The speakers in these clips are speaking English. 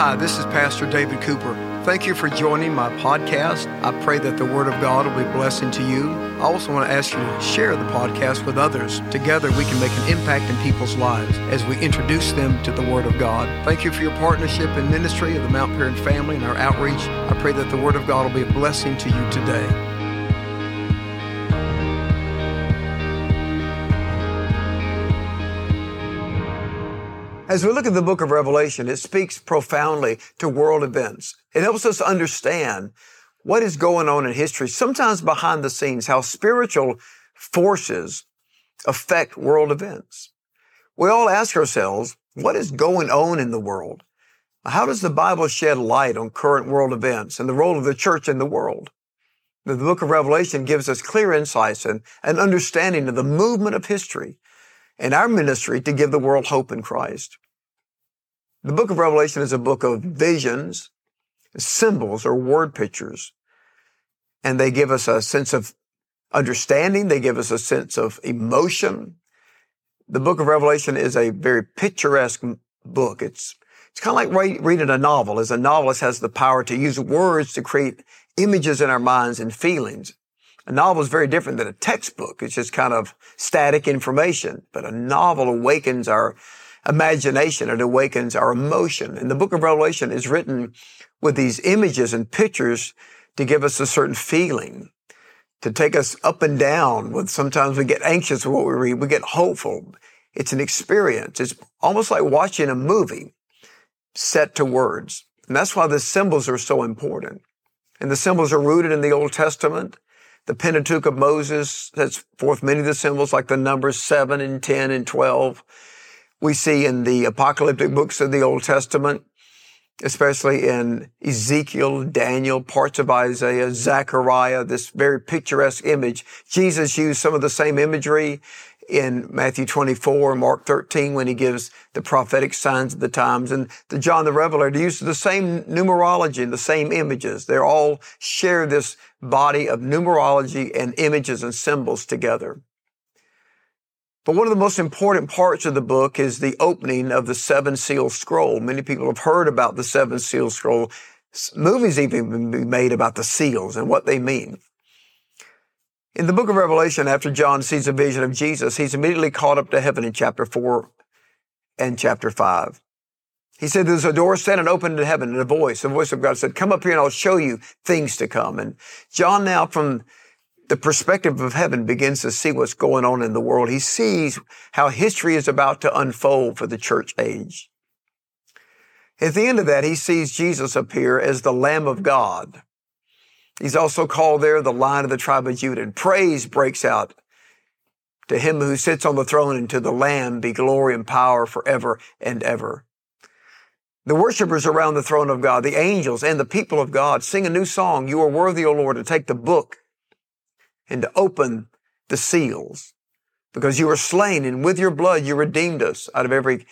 Hi, this is Pastor David Cooper. Thank you for joining my podcast. I pray that the Word of God will be a blessing to you. I also want to ask you to share the podcast with others. Together, we can make an impact in people's lives as we introduce them to the Word of God. Thank you for your partnership and ministry of the Mount Paran family and our outreach. I pray that the Word of God will be a blessing to you today. As we look at the book of Revelation, it speaks profoundly to world events. It helps us understand what is going on in history, sometimes behind the scenes, how spiritual forces affect world events. We all ask ourselves, what is going on in the world? How does the Bible shed light on current world events and the role of the church in the world? The book of Revelation gives us clear insights and an understanding of the movement of history and our ministry to give the world hope in Christ. The book of Revelation is a book of visions, symbols or word pictures, and they give us a sense of understanding. They give us a sense of emotion. The book of Revelation is a very picturesque book. It's, it's kind of like reading a novel. As a novelist has the power to use words to create images in our minds and feelings. A novel is very different than a textbook. It's just kind of static information, but a novel awakens our imagination. It awakens our emotion. And the book of Revelation is written with these images and pictures to give us a certain feeling, to take us up and down. With sometimes we get anxious with what we read. We get hopeful. It's an experience. It's almost like watching a movie set to words. And that's why the symbols are so important. And the symbols are rooted in the Old Testament. The Pentateuch of Moses sets forth many of the symbols like the numbers 7 and 10 and 12 we see in the apocalyptic books of the Old Testament, especially in Ezekiel, Daniel, parts of Isaiah, Zechariah, this very picturesque image. Jesus used some of the same imagery in Matthew 24, and Mark 13, when he gives the prophetic signs of the times. And the John the Revelator uses the same numerology and the same images. They all share this body of numerology and images and symbols together. But one of the most important parts of the book is the opening of the seven seal scroll. Many people have heard about the seven seal scroll. Movies even been made about the seals and what they mean. In the book of Revelation, after John sees a vision of Jesus, he's immediately caught up to heaven in chapter four and chapter five. He said, there's a door standing open in heaven and a voice, the voice of God said, come up here and I'll show you things to come. And John now from the perspective of heaven begins to see what's going on in the world. He sees how history is about to unfold for the church age. At the end of that, he sees Jesus appear as the Lamb of God. He's also called there the Lion of the tribe of Judah. And praise breaks out to him who sits on the throne and to the Lamb be glory and power forever and ever. The worshipers around the throne of God, the angels and the people of God sing a new song. You are worthy, O Lord, to take the book and to open the seals because you were slain and with your blood you redeemed us out of every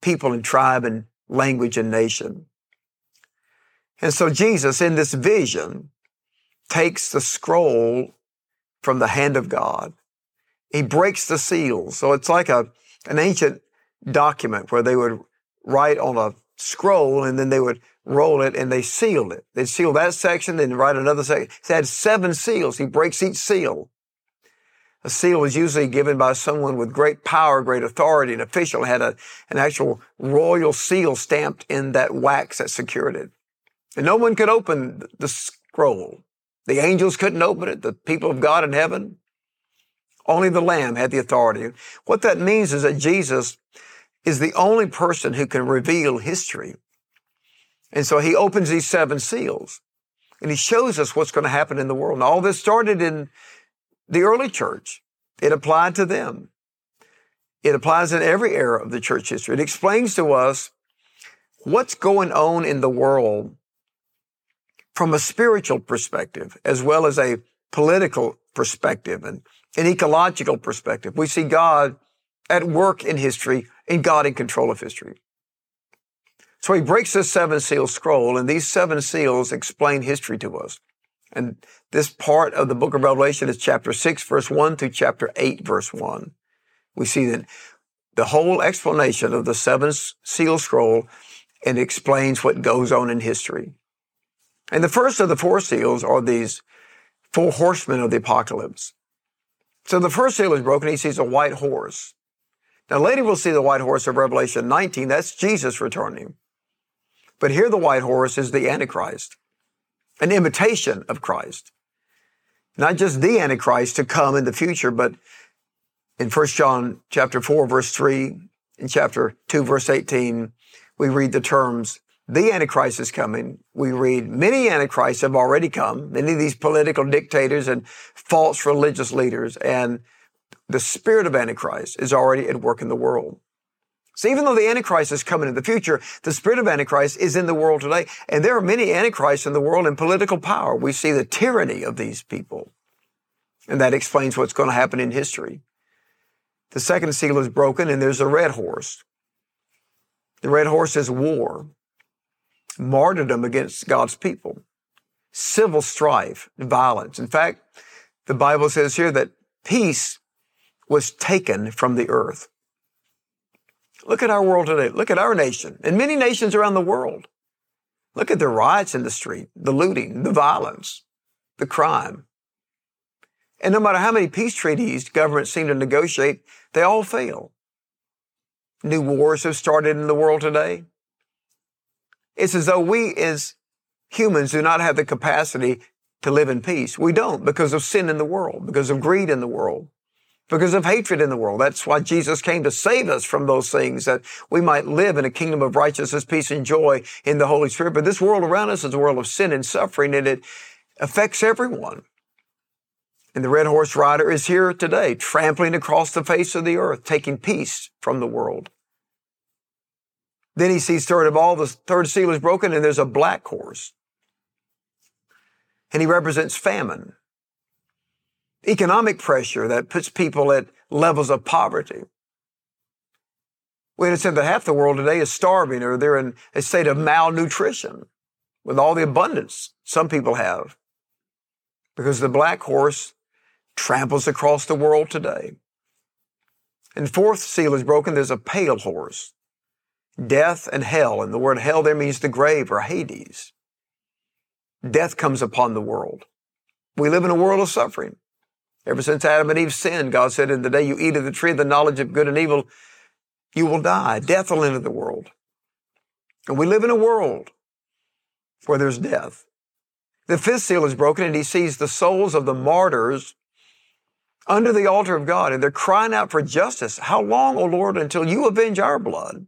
people and tribe and language and nation. And so Jesus in this vision takes the scroll from the hand of God. He breaks the seals. So it's like a, an ancient document where they would write on a scroll and then they would roll it and they sealed it. They'd seal that section, then write another section. He had seven seals. He breaks each seal. A seal was usually given by someone with great power, great authority. An official had a, an actual royal seal stamped in that wax that secured it. And no one could open the scroll. The angels couldn't open it. The people of God in heaven. Only the Lamb had the authority. What that means is that Jesus is the only person who can reveal history. And so he opens these seven seals and he shows us what's going to happen in the world. And all this started in the early church. It applied to them. It applies in every era of the church history. It explains to us what's going on in the world from a spiritual perspective as well as a political perspective and an ecological perspective. We see God at work in history and God in control of history. So he breaks this seven seal scroll and these seven seals explain history to us. And this part of the book of Revelation is chapter 6 verse 1 through chapter 8 verse 1. We see that the whole explanation of the seven seal scroll and explains what goes on in history. And the first of the four seals are these four horsemen of the apocalypse. So the first seal is broken. He sees a white horse. Now later we'll see the white horse of Revelation 19. That's Jesus returning. But here the white horse is the Antichrist, an imitation of Christ. Not just the Antichrist to come in the future, but in 1 John chapter 4, verse 3, in chapter 2, verse 18, we read the terms, the Antichrist is coming. We read many Antichrists have already come, many of these political dictators and false religious leaders, and the spirit of Antichrist is already at work in the world. So even though the Antichrist is coming in the future, the spirit of Antichrist is in the world today. And there are many Antichrists in the world in political power. We see the tyranny of these people. And that explains what's going to happen in history. The second seal is broken and there's a red horse. The red horse is war, martyrdom against God's people, civil strife, and violence. In fact, the Bible says here that peace was taken from the earth. Look at our world today. Look at our nation and many nations around the world. Look at the riots in the street, the looting, the violence, the crime. And no matter how many peace treaties governments seem to negotiate, they all fail. New wars have started in the world today. It's as though we as humans do not have the capacity to live in peace. We don't because of sin in the world, because of greed in the world, because of hatred in the world. That's why Jesus came to save us from those things that we might live in a kingdom of righteousness, peace, and joy in the Holy Spirit. But this world around us is a world of sin and suffering and it affects everyone. And the red horse rider is here today, trampling across the face of the earth, taking peace from the world. Then he sees third of all, the third seal is broken and there's a black horse. And he represents famine, economic pressure that puts people at levels of poverty. We understand that half the world today is starving or they're in a state of malnutrition with all the abundance some people have. Because the black horse tramples across the world today. And fourth seal is broken. There's a pale horse. Death and hell. And the word hell there means the grave or Hades. Death comes upon the world. We live in a world of suffering. Ever since Adam and Eve sinned, God said, in the day you eat of the tree of the knowledge of good and evil, you will die. Death will enter the world. And we live in a world where there's death. The fifth seal is broken and he sees the souls of the martyrs under the altar of God and they're crying out for justice. How long, O Lord, until you avenge our blood?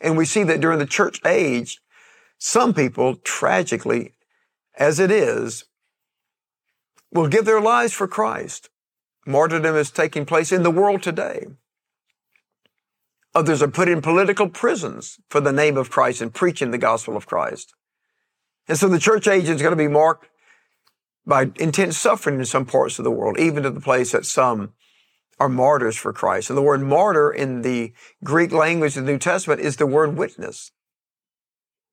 And we see that during the church age, some people tragically, as it is, will give their lives for Christ. Martyrdom is taking place in the world today. Others are put in political prisons for the name of Christ and preaching the gospel of Christ. And so the church age is going to be marked by intense suffering in some parts of the world, even to the place that some are martyrs for Christ. And the word martyr in the Greek language of the New Testament is the word witness.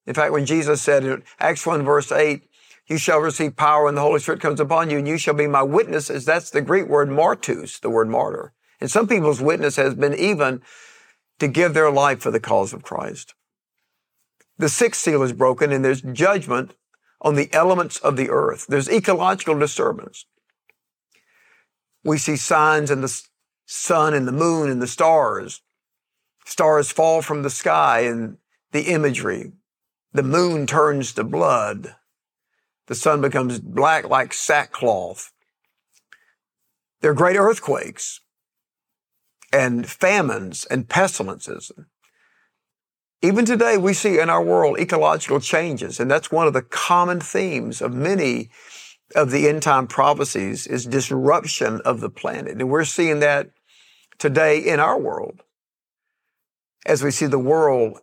In fact, when Jesus said in Acts 1 verse 8, you shall receive power when the Holy Spirit comes upon you and you shall be my witnesses. That's the Greek word martus, the word martyr. And some people's witness has been even to give their life for the cause of Christ. The sixth seal is broken and there's judgment on the elements of the earth. There's ecological disturbance. We see signs in the sun and the moon and the stars. Stars fall from the sky and the imagery. The moon turns to blood. The sun becomes black like sackcloth. There are great earthquakes and famines and pestilences. Even today, we see in our world ecological changes, and that's one of the common themes of many of the end time prophecies is disruption of the planet. And we're seeing that today in our world as we see the world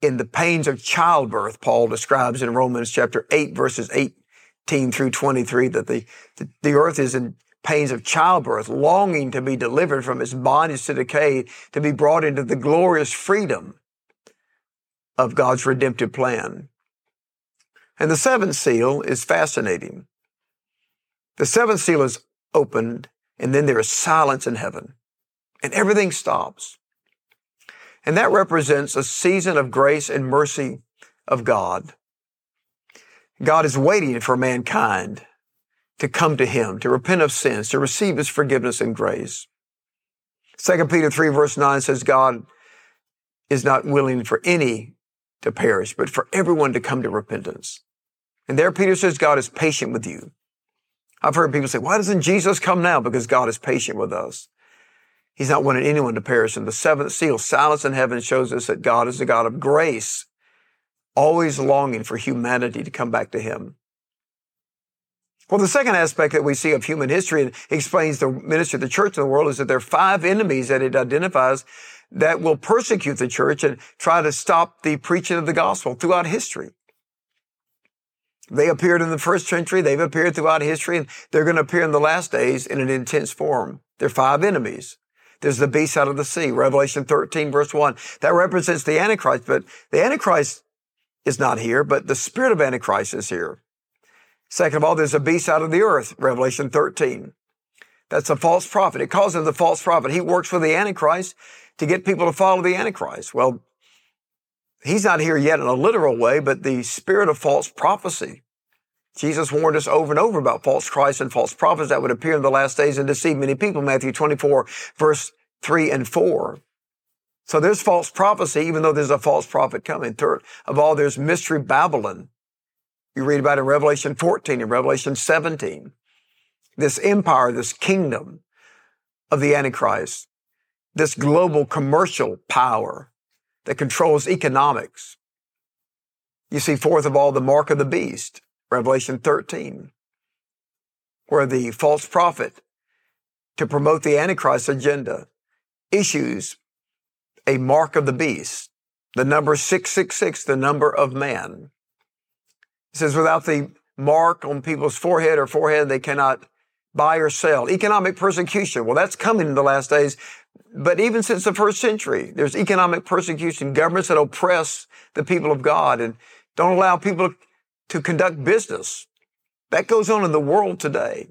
in the pains of childbirth, Paul describes in Romans chapter 8, verses 18 through 23, that the, the, the earth is in pains of childbirth, longing to be delivered from its bondage to decay, to be brought into the glorious freedom of God's redemptive plan. And the seventh seal is fascinating. The seventh seal is opened, and then there is silence in heaven, and everything stops. And that represents a season of grace and mercy of God. God is waiting for mankind to come to him, to repent of sins, to receive his forgiveness and grace. 2 Peter 3 verse 9 says God is not willing for any to perish, but for everyone to come to repentance. And there Peter says God is patient with you. I've heard people say, why doesn't Jesus come now? Because God is patient with us. He's not wanting anyone to perish. And the seventh seal, silence in heaven, shows us that God is a God of grace, always longing for humanity to come back to Him. Well, the second aspect that we see of human history and explains the ministry of the church in the world is that there are five enemies that it identifies that will persecute the church and try to stop the preaching of the gospel throughout history. They appeared in the first century. They've appeared throughout history and they're going to appear in the last days in an intense form. There are five enemies. There's the beast out of the sea, Revelation 13 verse 1. That represents the Antichrist, but the Antichrist is not here, but the spirit of Antichrist is here. Second of all, there's a beast out of the earth, Revelation 13. That's a false prophet. It calls him the false prophet. He works for the Antichrist to get people to follow the Antichrist. Well, he's not here yet in a literal way, but the spirit of false prophecy. Jesus warned us over and over about false Christs and false prophets that would appear in the last days and deceive many people. Matthew 24, verse 3 and 4. So there's false prophecy, even though there's a false prophet coming. Third of all, there's mystery Babylon. You read about in Revelation 14 and Revelation 17. This empire, this kingdom of the Antichrist, this global commercial power that controls economics. You see, fourth of all, the mark of the beast, Revelation 13, where the false prophet, to promote the Antichrist agenda, issues a mark of the beast, the number 666, the number of man. It says, without the mark on people's forehead or forehead, they cannot buy or sell. Economic persecution. Well, that's coming in the last days. But even since the first century, there's economic persecution, governments that oppress the people of God and don't allow people to conduct business. That goes on in the world today.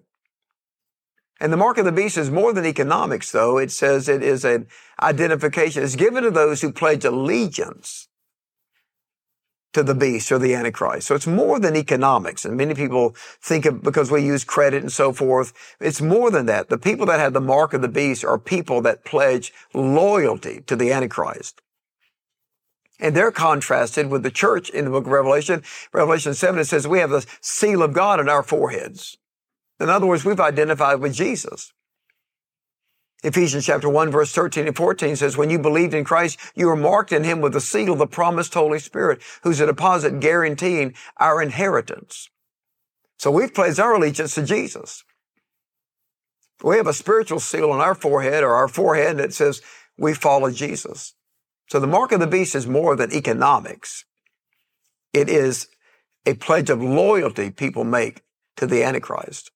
And the mark of the beast is more than economics, though. It says it is an identification. It's given to those who pledge allegiance to the beast or the antichrist. So it's more than economics. And many people think of because we use credit and so forth. It's more than that. The people that have the mark of the beast are people that pledge loyalty to the antichrist. And they're contrasted with the church in the book of Revelation. Revelation 7, it says we have the seal of God on our foreheads. In other words, we've identified with Jesus. Ephesians chapter 1 verse 13 and 14 says, when you believed in Christ, you were marked in him with the seal of the promised Holy Spirit, who's a deposit guaranteeing our inheritance. So we've placed our allegiance to Jesus. We have a spiritual seal on our forehead or our forehead that says we follow Jesus. So the mark of the beast is more than economics. It is a pledge of loyalty people make to the Antichrist.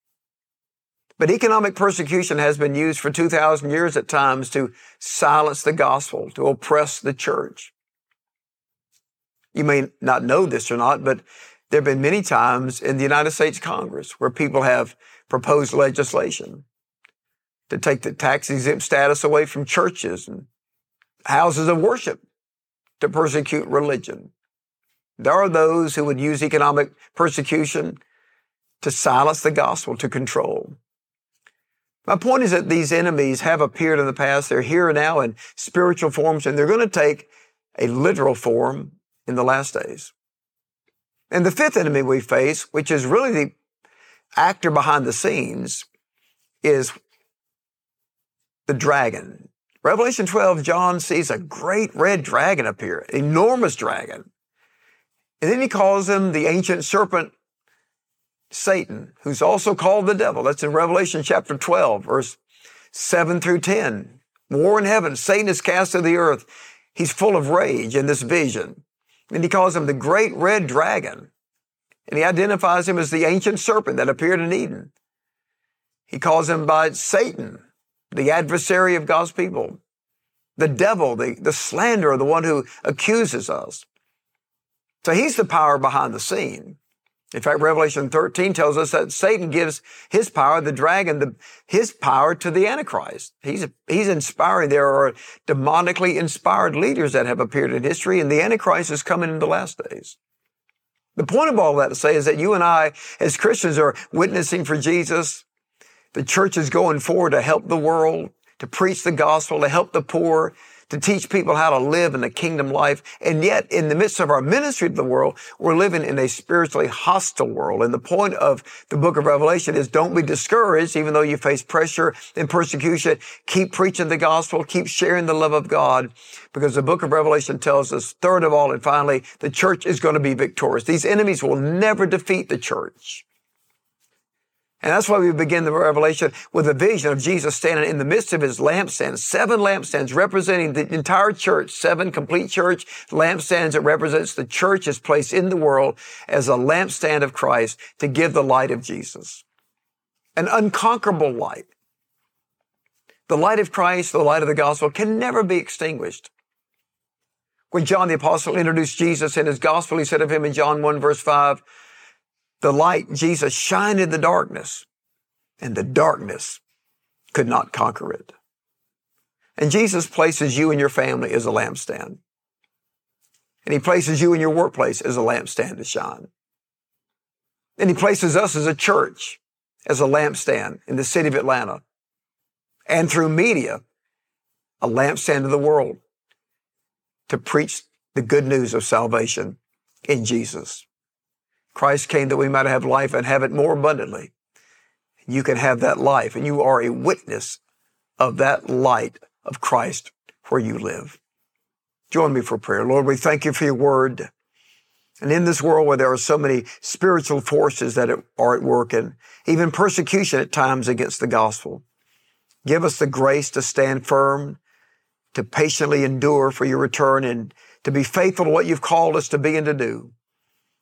But economic persecution has been used for 2,000 years at times to silence the gospel, to oppress the church. You may not know this or not, but there have been many times in the United States Congress where people have proposed legislation to take the tax exempt status away from churches and houses of worship to persecute religion. There are those who would use economic persecution to silence the gospel, to control. My point is that these enemies have appeared in the past. They're here now in spiritual forms, and they're going to take a literal form in the last days. And the fifth enemy we face, which is really the actor behind the scenes, is the dragon. Revelation 12, John sees a great red dragon appear, enormous dragon. And then he calls him the ancient serpent Satan, who's also called the devil. That's in Revelation chapter 12, verse 7 through 10. War in heaven. Satan is cast to the earth. He's full of rage in this vision. And he calls him the great red dragon. And he identifies him as the ancient serpent that appeared in Eden. He calls him by Satan, the adversary of God's people, the devil, the, the slanderer, the one who accuses us. So he's the power behind the scene. In fact, Revelation 13 tells us that Satan gives his power, the dragon, the, his power to the Antichrist. He's, he's inspiring. There are demonically inspired leaders that have appeared in history, and the Antichrist is coming in the last days. The point of all that to say is that you and I, as Christians, are witnessing for Jesus. The church is going forward to help the world, to preach the gospel, to help the poor, to teach people how to live in the kingdom life. And yet, in the midst of our ministry to the world, we're living in a spiritually hostile world. And the point of the book of Revelation is don't be discouraged, even though you face pressure and persecution. Keep preaching the gospel. Keep sharing the love of God because the book of Revelation tells us, third of all, and finally, the church is going to be victorious. These enemies will never defeat the church. And that's why we begin the revelation with a vision of Jesus standing in the midst of his lampstands, seven lampstands representing the entire church, seven complete church lampstands that represents the church is placed in the world as a lampstand of Christ to give the light of Jesus. An unconquerable light. The light of Christ, the light of the gospel can never be extinguished. When John the apostle introduced Jesus in his gospel, he said of him in John 1 verse 5, the light, Jesus, shined in the darkness, and the darkness could not conquer it. And Jesus places you and your family as a lampstand. And he places you in your workplace as a lampstand to shine. And he places us as a church as a lampstand in the city of Atlanta. And through media, a lampstand to the world to preach the good news of salvation in Jesus. Christ came that we might have life and have it more abundantly. You can have that life and you are a witness of that light of Christ where you live. Join me for prayer. Lord, we thank you for your word. And in this world where there are so many spiritual forces that are at work and even persecution at times against the gospel, give us the grace to stand firm, to patiently endure for your return and to be faithful to what you've called us to be and to do.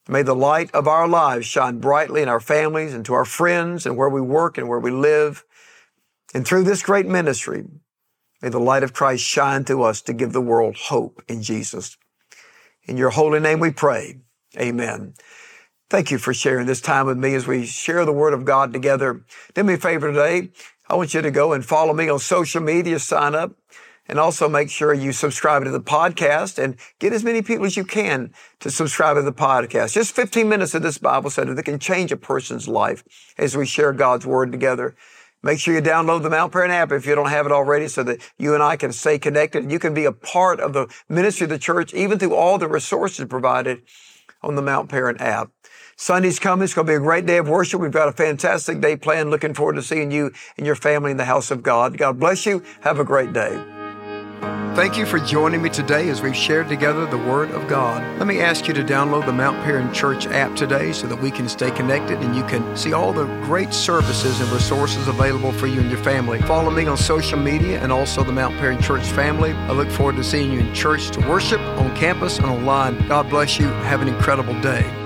May the light of our lives shine brightly in our families and to our friends and where we work and where we live. And through this great ministry, may the light of Christ shine through us to give the world hope in Jesus. In your holy name we pray. Amen. Thank you for sharing this time with me as we share the word of God together. Do me a favor today. I want you to go and follow me on social media, sign up. And also make sure you subscribe to the podcast and get as many people as you can to subscribe to the podcast. Just 15 minutes of this Bible study that can change a person's life as we share God's word together. Make sure you download the Mount Paran app if you don't have it already so that you and I can stay connected and you can be a part of the ministry of the church even through all the resources provided on the Mount Paran app. Sunday's coming. It's going to be a great day of worship. We've got a fantastic day planned. Looking forward to seeing you and your family in the house of God. God bless you. Have a great day. Thank you for joining me today as we've shared together the Word of God. Let me ask you to download the Mount Paran Church app today so that we can stay connected and you can see all the great services and resources available for you and your family. Follow me on social media and also the Mount Paran Church family. I look forward to seeing you in church to worship on campus and online. God bless you. Have an incredible day.